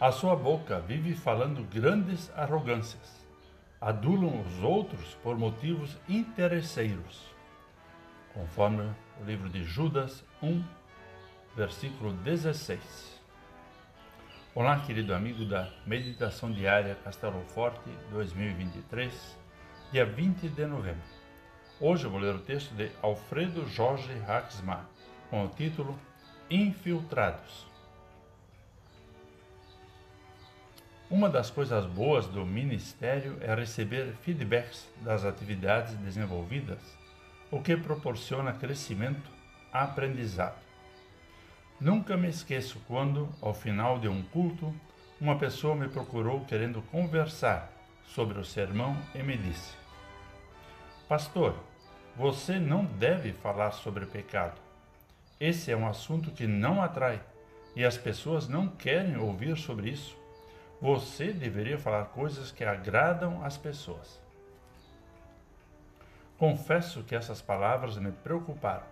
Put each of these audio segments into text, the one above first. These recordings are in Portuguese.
A sua boca vive falando grandes arrogâncias. Adulam os outros por motivos interesseiros. Conforme o livro de Judas 1, versículo 16. Olá, querido amigo da Meditação Diária Castelo Forte 2023, dia 20 de novembro. Hoje eu vou ler o texto de Alfredo Jorge Haxma, com o título Infiltrados. Uma das coisas boas do ministério é receber feedbacks das atividades desenvolvidas, o que proporciona crescimento, aprendizado. Nunca me esqueço quando, ao final de um culto, uma pessoa me procurou querendo conversar sobre o sermão e me disse: Pastor, você não deve falar sobre pecado. Esse é um assunto que não atrai e as pessoas não querem ouvir sobre isso. Você deveria falar coisas que agradam as pessoas. Confesso que essas palavras me preocuparam.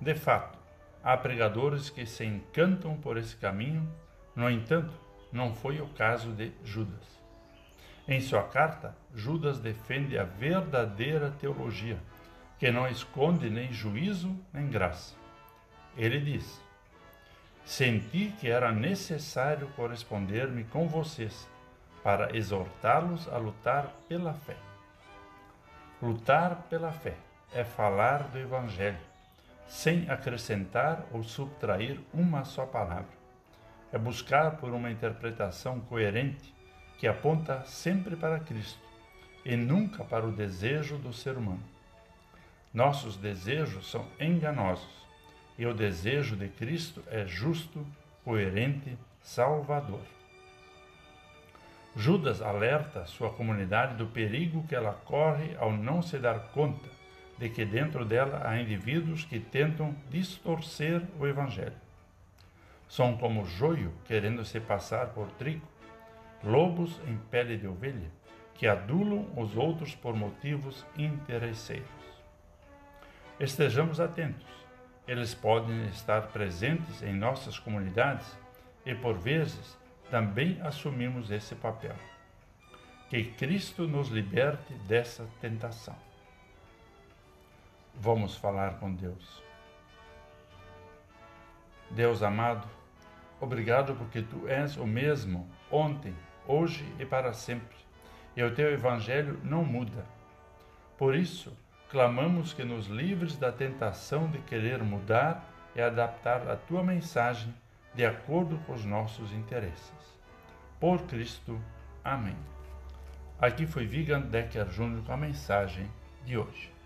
De fato, Há pregadores que se encantam por esse caminho, no entanto, não foi o caso de Judas. Em sua carta, Judas defende a verdadeira teologia, que não esconde nem juízo nem graça. Ele diz: Senti que era necessário corresponder-me com vocês para exortá-los a lutar pela fé. Lutar pela fé é falar do Evangelho sem acrescentar ou subtrair uma só palavra. É buscar por uma interpretação coerente que aponta sempre para Cristo e nunca para o desejo do ser humano. Nossos desejos são enganosos e o desejo de Cristo é justo, coerente, salvador. Judas alerta sua comunidade do perigo que ela corre ao não se dar conta de que dentro dela há indivíduos que tentam distorcer o Evangelho. São como joio querendo se passar por trigo, lobos em pele de ovelha, que adulam os outros por motivos interesseiros. Estejamos atentos. Eles podem estar presentes em nossas comunidades e, por vezes, também assumimos esse papel. Que Cristo nos liberte dessa tentação. Vamos falar com Deus. Deus amado, obrigado porque tu és o mesmo ontem, hoje e para sempre, e o teu evangelho não muda. Por isso, clamamos que nos livres da tentação de querer mudar e adaptar a tua mensagem de acordo com os nossos interesses. Por Cristo. Amém. Aqui foi Vigan Decker Júnior com a mensagem de hoje.